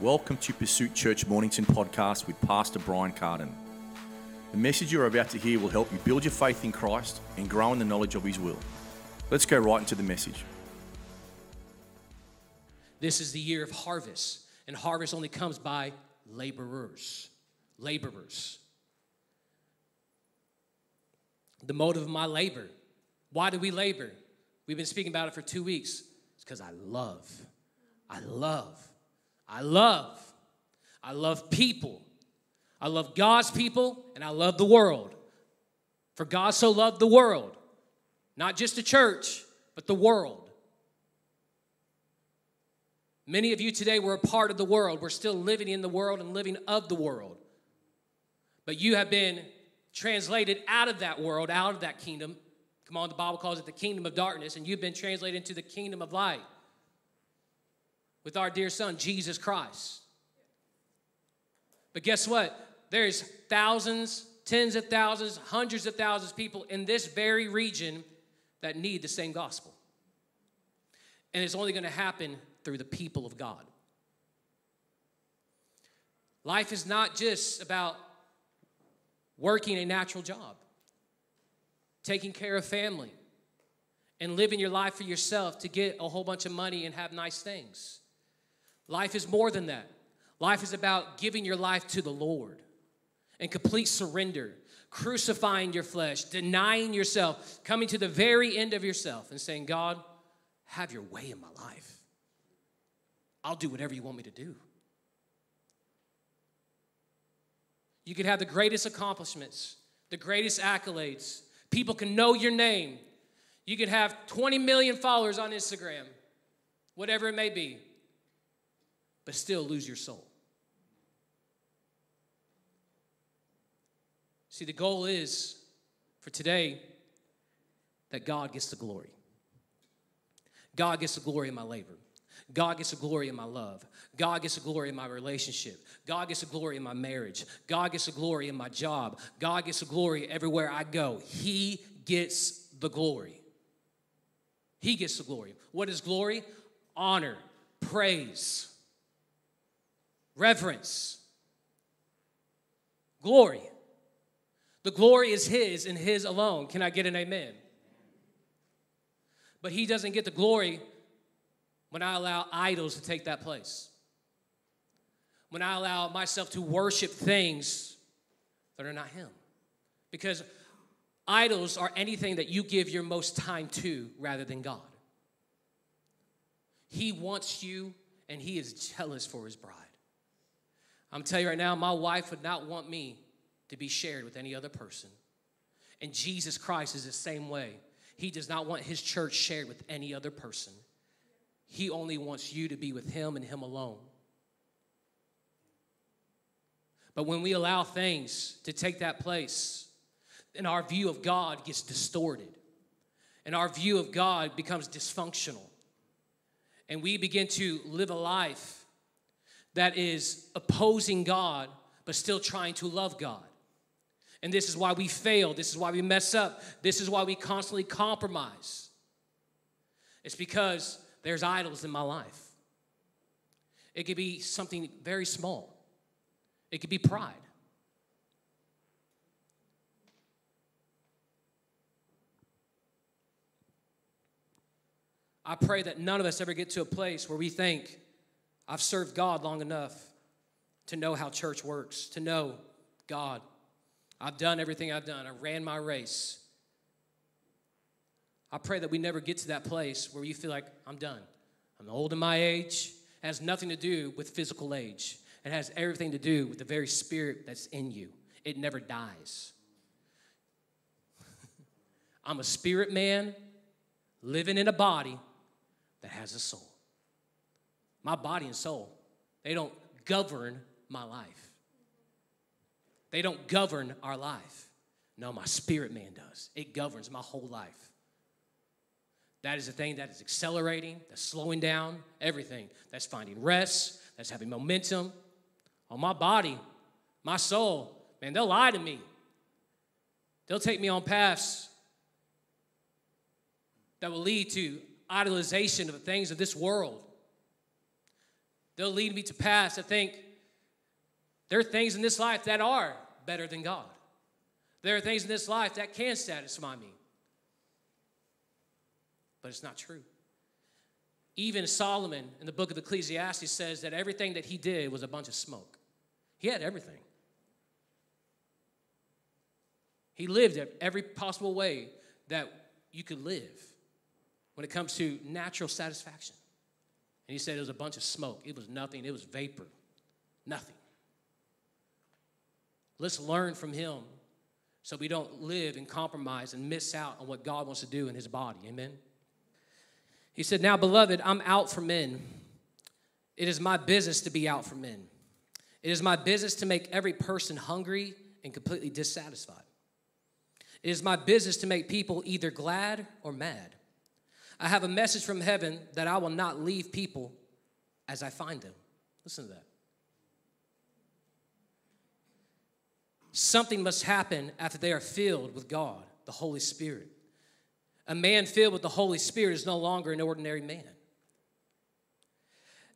Welcome to Pursuit Church Mornington podcast with Pastor Brian Carden. The message you're about to hear will help you build your faith in Christ and grow in the knowledge of His will. Let's go right into the message. This is the year of harvest, and harvest only comes by laborers. Laborers. The motive of my labor. Why do we labor? We've been speaking about it for two weeks. It's because I love. I love. I love. I love people. I love God's people and I love the world. For God so loved the world, not just the church, but the world. Many of you today were a part of the world. We're still living in the world and living of the world. But you have been translated out of that world, out of that kingdom. Come on, the Bible calls it the kingdom of darkness, and you've been translated into the kingdom of light with our dear son, Jesus Christ. But guess what? There's thousands, tens of thousands, hundreds of thousands of people in this very region that need the same gospel. And it's only going to happen through the people of God. Life is not just about working a natural job, taking care of family, and living your life for yourself to get a whole bunch of money and have nice things. Life is more than that. Life is about giving your life to the Lord and complete surrender, crucifying your flesh, denying yourself, coming to the very end of yourself and saying, God, have your way in my life. I'll do whatever you want me to do. You could have the greatest accomplishments, the greatest accolades. People can know your name. You could have 20 million followers on Instagram, whatever it may be, but still lose your soul. See, the goal is for today that God gets the glory. God gets the glory in my labor. God gets the glory in my love. God gets the glory in my relationship. God gets the glory in my marriage. God gets the glory in my job. God gets the glory everywhere I go. He gets the glory. He gets the glory. What is glory? Honor, praise, reverence, glory. The glory is His and His alone. Can I get an amen? But He doesn't get the glory when I allow idols to take that place. When I allow myself to worship things that are not Him. Because idols are anything that you give your most time to rather than God. He wants you and He is jealous for His bride. I'm telling you right now, my wife would not want me to be shared with any other person. And Jesus Christ is the same way. He does not want His church shared with any other person. He only wants you to be with Him and Him alone. But when we allow things to take that place, then our view of God gets distorted. And our view of God becomes dysfunctional. And we begin to live a life that is opposing God, but still trying to love God. And this is why we fail. This is why we mess up. This is why we constantly compromise. It's because there's idols in my life. It could be something very small, it could be pride. I pray that none of us ever get to a place where we think, I've served God long enough to know how church works, to know God. I've done everything I've done, I ran my race. I pray that we never get to that place where you feel like, I'm done. I'm old in my age. It has nothing to do with physical age, it has everything to do with the very spirit that's in you. It never dies. I'm a spirit man living in a body that has a soul. My body and soul, they don't govern my life. They don't govern our life. No, my spirit man does. It governs my whole life. That is the thing that is accelerating, that's slowing down, everything. That's finding rest, that's having momentum. On my body, my soul, man, they'll lie to me. They'll take me on paths that will lead to idolization of the things of this world. They'll lead me to paths to think there are things in this life that are better than God. There are things in this life that can satisfy me. But it's not true. Even Solomon in the book of Ecclesiastes says that everything that he did was a bunch of smoke. He had everything. He lived every possible way that you could live when it comes to natural satisfaction. And he said it was a bunch of smoke. It was nothing, it was vapor. Nothing. Let's learn from him so we don't live and compromise and miss out on what God wants to do in his body. Amen. He said, Now, beloved, I'm out for men. It is my business to be out for men. It is my business to make every person hungry and completely dissatisfied. It is my business to make people either glad or mad. I have a message from heaven that I will not leave people as I find them. Listen to that. Something must happen after they are filled with God, the Holy Spirit. A man filled with the Holy Spirit is no longer an ordinary man.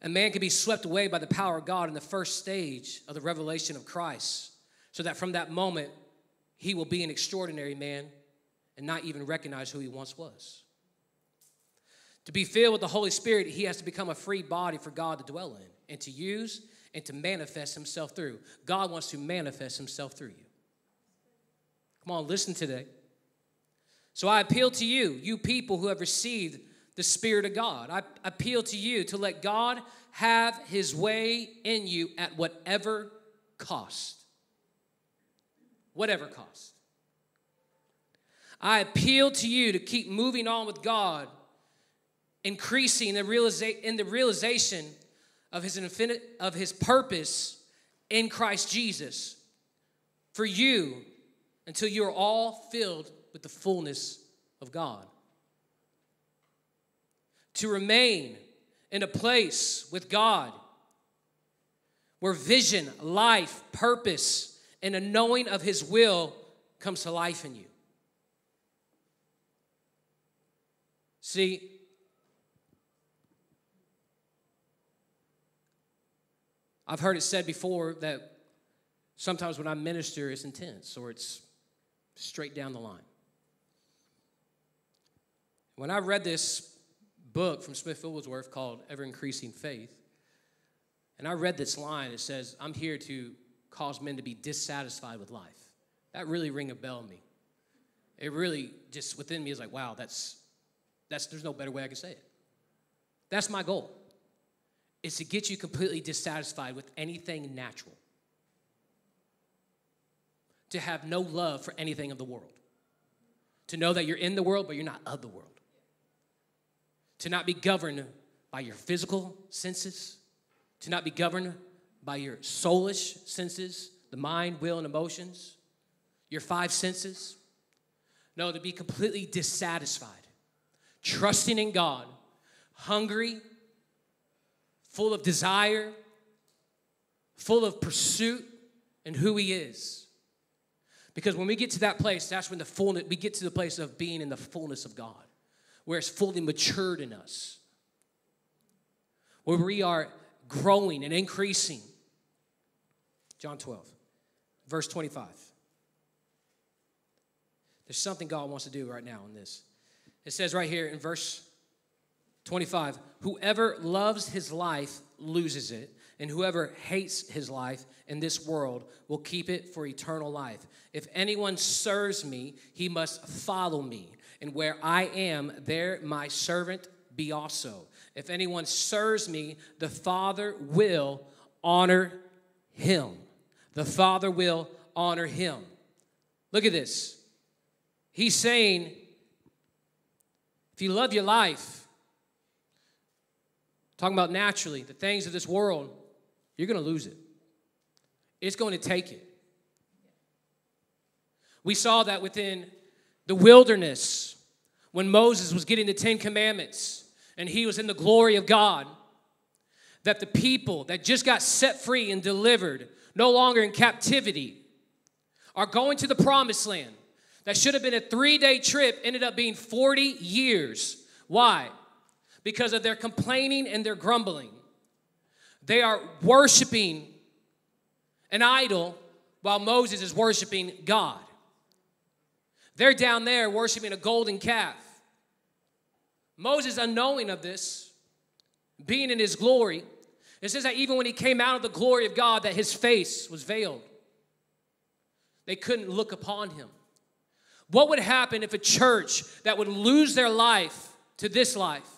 A man can be swept away by the power of God in the first stage of the revelation of Christ, so that from that moment, he will be an extraordinary man and not even recognize who he once was. To be filled with the Holy Spirit, he has to become a free body for God to dwell in and to use and to manifest himself through. God wants to manifest himself through you. Come on, listen today. So I appeal to you, you people who have received the Spirit of God. I appeal to you to let God have his way in you at whatever cost. Whatever cost. I appeal to you to keep moving on with God, increasing the realiza- in the realization of his infinite of his purpose in Christ Jesus for you until you are all filled with the fullness of God. To remain in a place with God where vision, life, purpose, and a knowing of His will comes to life in you. See, I've heard it said before that sometimes when I minister, it's intense or it's straight down the line. When I read this book from Smith Wigglesworth called Ever Increasing Faith, and I read this line, it says, I'm here to cause men to be dissatisfied with life. That really ring a bell in me. It really just within me is like, wow, that's that's there's no better way I can say it. That's my goal is to get you completely dissatisfied with anything natural, to have no love for anything of the world, to know that you're in the world, but you're not of the world, to not be governed by your physical senses, to not be governed by your soulish senses, the mind, will, and emotions, your five senses. No, to be completely dissatisfied, trusting in God, hungry full of desire, full of pursuit and who He is. Because when we get to that place, that's when the fullness, we get to the place of being in the fullness of God, where it's fully matured in us, where we are growing and increasing. John 12, verse 25. There's something God wants to do right now in this. It says right here in verse 25 Whoever loves his life loses it, and whoever hates his life in this world will keep it for eternal life. If anyone serves me, he must follow me, and where I am, there my servant be also. If anyone serves me, the Father will honor him. The Father will honor him. Look at this. He's saying, if you love your life, Talking about naturally, the things of this world, you're going to lose it. It's going to take it. We saw that within the wilderness when Moses was getting the Ten Commandments and he was in the glory of God. That the people that just got set free and delivered, no longer in captivity, are going to the promised land. That should have been a three day trip, ended up being 40 years. Why? Because of their complaining and their grumbling. They are worshiping an idol while Moses is worshiping God. They're down there worshiping a golden calf. Moses, unknowing of this, being in his glory, it says that even when he came out of the glory of God, that his face was veiled. They couldn't look upon him. What would happen if a church that would lose their life to this life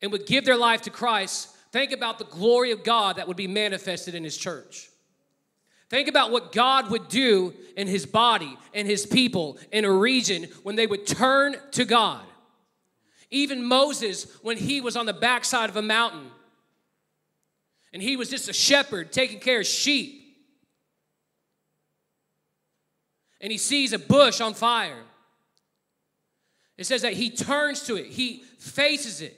and would give their life to Christ, think about the glory of God that would be manifested in his church. Think about what God would do in his body and his people in a region when they would turn to God. Even Moses, when he was on the backside of a mountain and he was just a shepherd taking care of sheep, and he sees a bush on fire. It says that he turns to it, he faces it.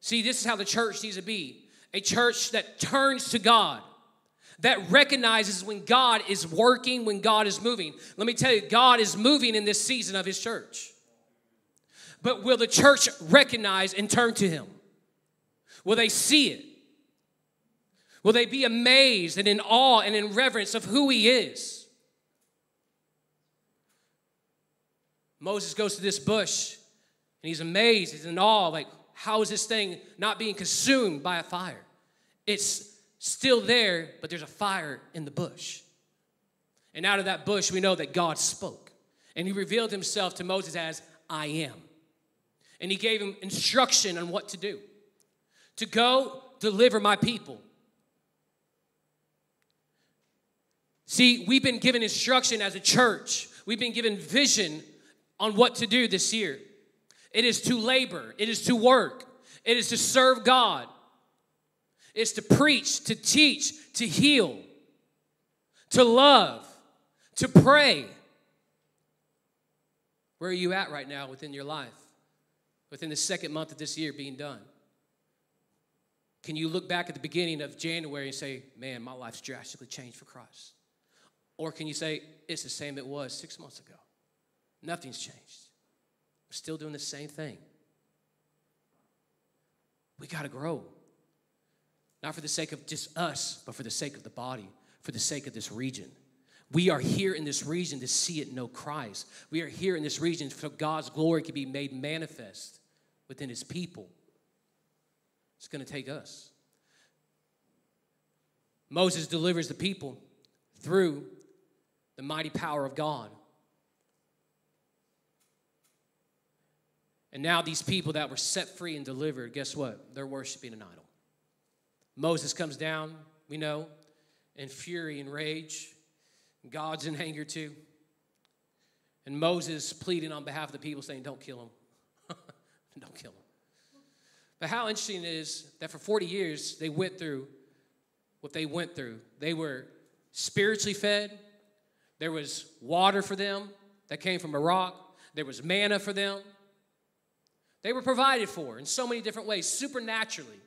See, this is how the church needs to be a church that turns to God, that recognizes when God is working, when God is moving. Let me tell you, God is moving in this season of his church. But will the church recognize and turn to him? Will they see it? Will they be amazed and in awe and in reverence of who he is? Moses goes to this bush and he's amazed, he's in awe, like, how is this thing not being consumed by a fire? It's still there, but there's a fire in the bush. And out of that bush, we know that God spoke. And he revealed himself to Moses as, I am. And he gave him instruction on what to do to go deliver my people. See, we've been given instruction as a church, we've been given vision on what to do this year. It is to labor, it is to work, it is to serve God, it's to preach, to teach, to heal, to love, to pray. Where are you at right now within your life? Within the second month of this year being done? Can you look back at the beginning of January and say, man, my life's drastically changed for Christ? Or can you say, it's the same it was six months ago? Nothing's changed. We're still doing the same thing. We got to grow. Not for the sake of just us, but for the sake of the body, for the sake of this region. We are here in this region to see it know Christ. We are here in this region so God's glory can be made manifest within his people. It's going to take us. Moses delivers the people through the mighty power of God. And now, these people that were set free and delivered, guess what? They're worshiping an idol. Moses comes down, we know, in fury and rage. God's in anger too. And Moses pleading on behalf of the people, saying, Don't kill him. Don't kill him. But how interesting it is that for 40 years, they went through what they went through. They were spiritually fed, there was water for them that came from a rock, there was manna for them. They were provided for in so many different ways, supernaturally.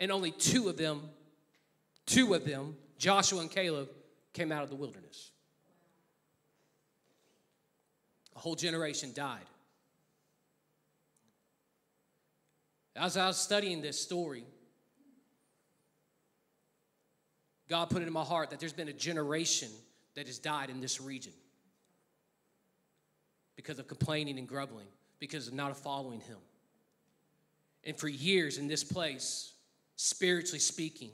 And only two of them, two of them, Joshua and Caleb, came out of the wilderness. A whole generation died. As I was studying this story, God put it in my heart that there's been a generation that has died in this region because of complaining and grumbling because of not following him. And for years in this place, spiritually speaking,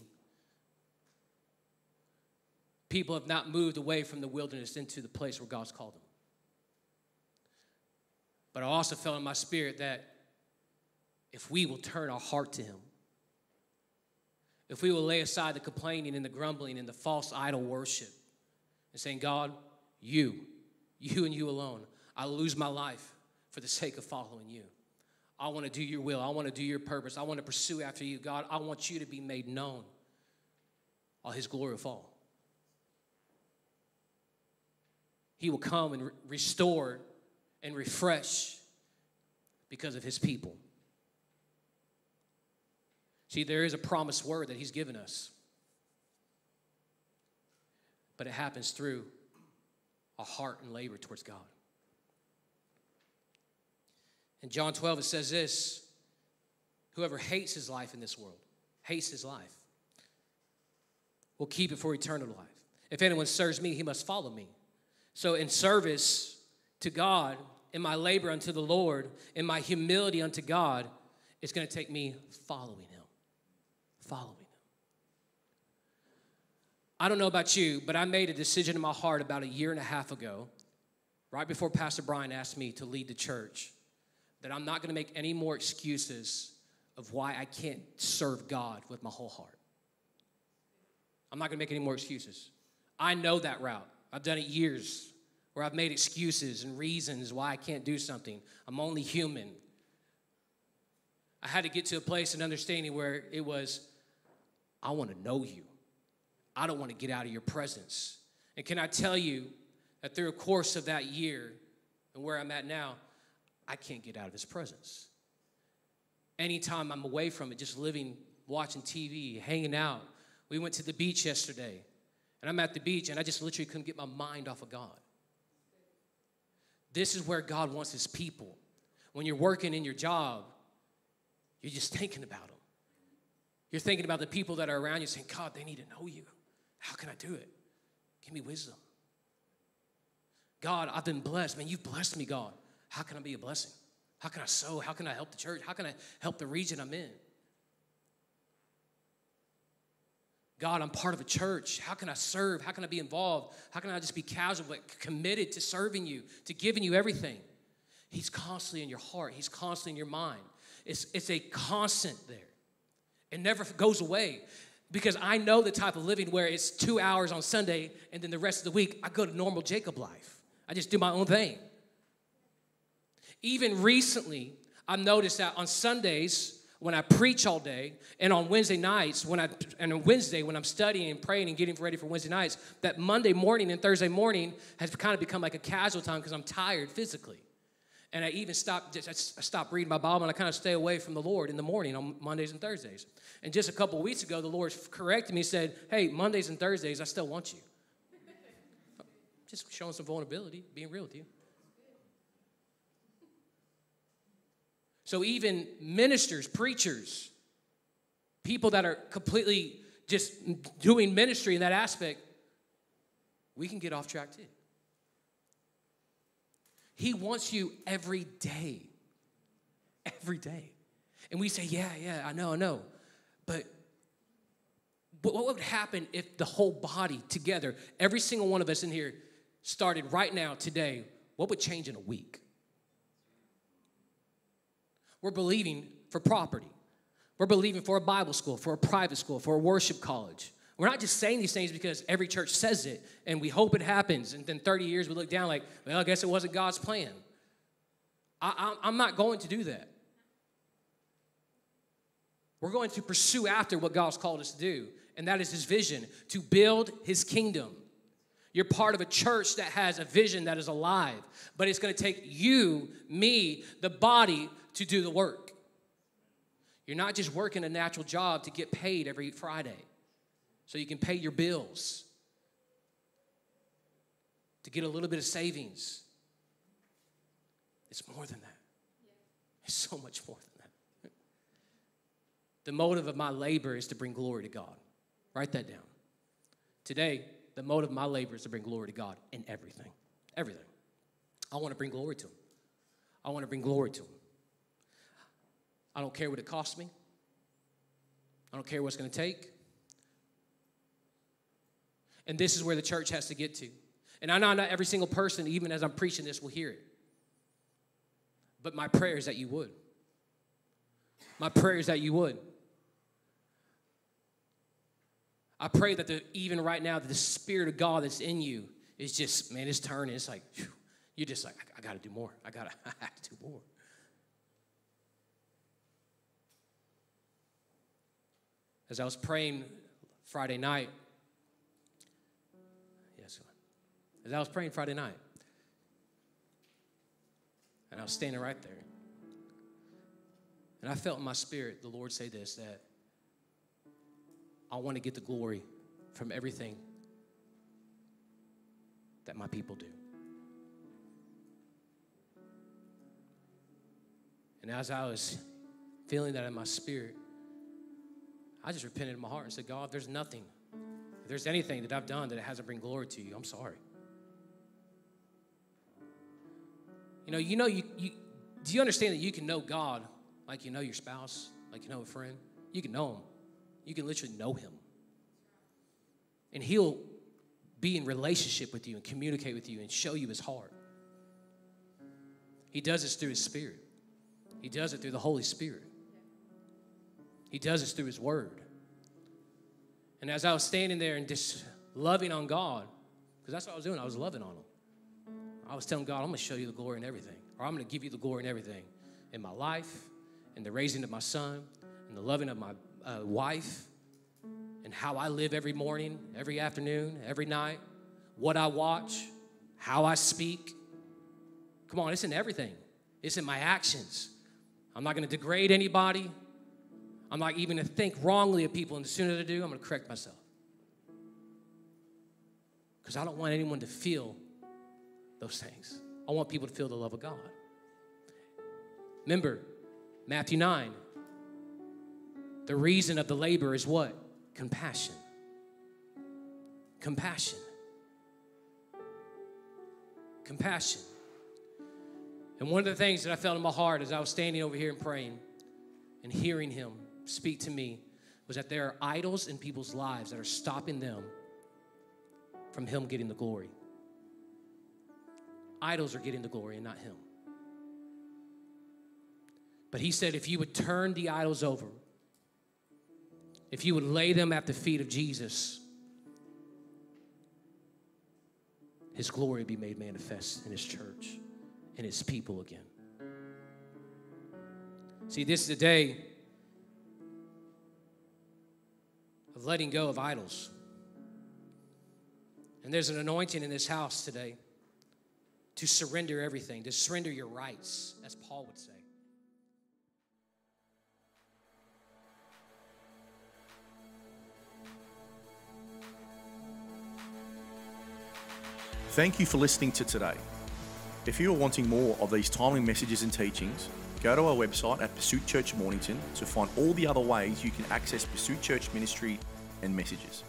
people have not moved away from the wilderness into the place where God's called them. But I also felt in my spirit that if we will turn our heart to Him, if we will lay aside the complaining and the grumbling and the false idol worship and saying, God, you, you and you alone, I lose my life for the sake of following you. I want to do your will. I want to do your purpose. I want to pursue after you. God, I want you to be made known. All his glory will fall. He will come and re- restore and refresh because of his people. See, there is a promised word that he's given us, but it happens through a heart and labor towards God. In John 12, it says this Whoever hates his life in this world hates his life will keep it for eternal life. If anyone serves me, he must follow me. So, in service to God, in my labor unto the Lord, in my humility unto God, it's going to take me following Him. Following Him. I don't know about you, but I made a decision in my heart about a year and a half ago, right before Pastor Brian asked me to lead the church, that I'm not going to make any more excuses of why I can't serve God with my whole heart. I'm not going to make any more excuses. I know that route. I've done it years where I've made excuses and reasons why I can't do something. I'm only human. I had to get to a place and understanding where it was, I want to know you. I don't want to get out of your presence. And can I tell you that through a course of that year and where I'm at now, I can't get out of his presence. Anytime I'm away from it, just living, watching TV, hanging out. We went to the beach yesterday, and I'm at the beach, and I just literally couldn't get my mind off of God. This is where God wants his people. When you're working in your job, you're just thinking about them. You're thinking about the people that are around you saying, God, they need to know you. How can I do it? Give me wisdom. God, I've been blessed. Man, you've blessed me, God. How can I be a blessing? How can I sow? How can I help the church? How can I help the region I'm in? God, I'm part of a church. How can I serve? How can I be involved? How can I just be casual but committed to serving you, to giving you everything? He's constantly in your heart, He's constantly in your mind. It's, it's a constant there. It never goes away because I know the type of living where it's two hours on Sunday and then the rest of the week I go to normal Jacob life. I just do my own thing. Even recently, I've noticed that on Sundays, when I preach all day, and on Wednesday nights, when I and on Wednesday when I'm studying and praying and getting ready for Wednesday nights, that Monday morning and Thursday morning has kind of become like a casual time because I'm tired physically. And I even stopped, I stopped reading my Bible and I kind of stay away from the Lord in the morning on Mondays and Thursdays. And just a couple weeks ago, the Lord corrected me and said, Hey, Mondays and Thursdays, I still want you. Just showing some vulnerability, being real with you. So even ministers, preachers, people that are completely just doing ministry in that aspect, we can get off track too. He wants you every day. Every day. And we say, yeah, yeah, I know, I know. But, but what would happen if the whole body together, every single one of us in here, started right now, today? What would change in a week? We're believing for property. We're believing for a Bible school, for a private school, for a worship college. We're not just saying these things because every church says it and we hope it happens. And then 30 years we look down like, well, I guess it wasn't God's plan. I, am not going to do that. We're going to pursue after what God's called us to do, and that is His vision to build His kingdom. You're part of a church that has a vision that is alive, but it's going to take you, me, the body to do the work. You're not just working a natural job to get paid every Friday so you can pay your bills, to get a little bit of savings. It's more than that. It's so much more than that. The motive of my labor is to bring glory to God. Write that down. Today, the motive of my labor is to bring glory to God in everything. Everything. I want to bring glory to Him. I want to bring glory to Him. I don't care what it costs me. I don't care what it's going to take. And this is where the church has to get to. And I know not every single person, even as I'm preaching this, will hear it. But my prayer is that you would. My prayer is that you would. I pray that the, even right now, that the Spirit of God that's in you is just, man, it's turning. It's like, whew, you're just like, I, I got to do more. I got to, I to do more. As I was praying Friday night, yes, as I was praying Friday night, and I was standing right there, and I felt in my spirit the Lord say this that I want to get the glory from everything that my people do. And as I was feeling that in my spirit, I just repented in my heart and said, God, there's nothing. If there's anything that I've done that hasn't bring glory to you, I'm sorry. You know, you know, you, you do you understand that you can know God like you know your spouse, like you know a friend? You can know him. You can literally know him. And he'll be in relationship with you and communicate with you and show you his heart. He does this through his spirit. He does it through the Holy Spirit. He does this through his word. And as I was standing there and just loving on God, because that's what I was doing, I was loving on him. I was telling God, I'm going to show you the glory in everything, or I'm going to give you the glory in everything in my life, in the raising of my son, in the loving of my uh, wife, and how I live every morning, every afternoon, every night, what I watch, how I speak. Come on, it's in everything, it's in my actions. I'm not going to degrade anybody. I'm not even going to think wrongly of people, and the sooner I do, I'm going to correct myself. Because I don't want anyone to feel those things. I want people to feel the love of God. Remember, Matthew 9, the reason of the labor is what? Compassion. Compassion. Compassion. And one of the things that I felt in my heart as I was standing over here and praying and hearing Him speak to me was that there are idols in people's lives that are stopping them from Him getting the glory. Idols are getting the glory and not Him. But He said, if you would turn the idols over, if you would lay them at the feet of Jesus, His glory be made manifest in His church and His people again. See, this is a day of letting go of idols. And there's an anointing in this house today to surrender everything, to surrender your rights, as Paul would say. Thank you for listening to today. If you are wanting more of these timely messages and teachings, go to our website at Pursuit Church Mornington to find all the other ways you can access Pursuit Church ministry and messages.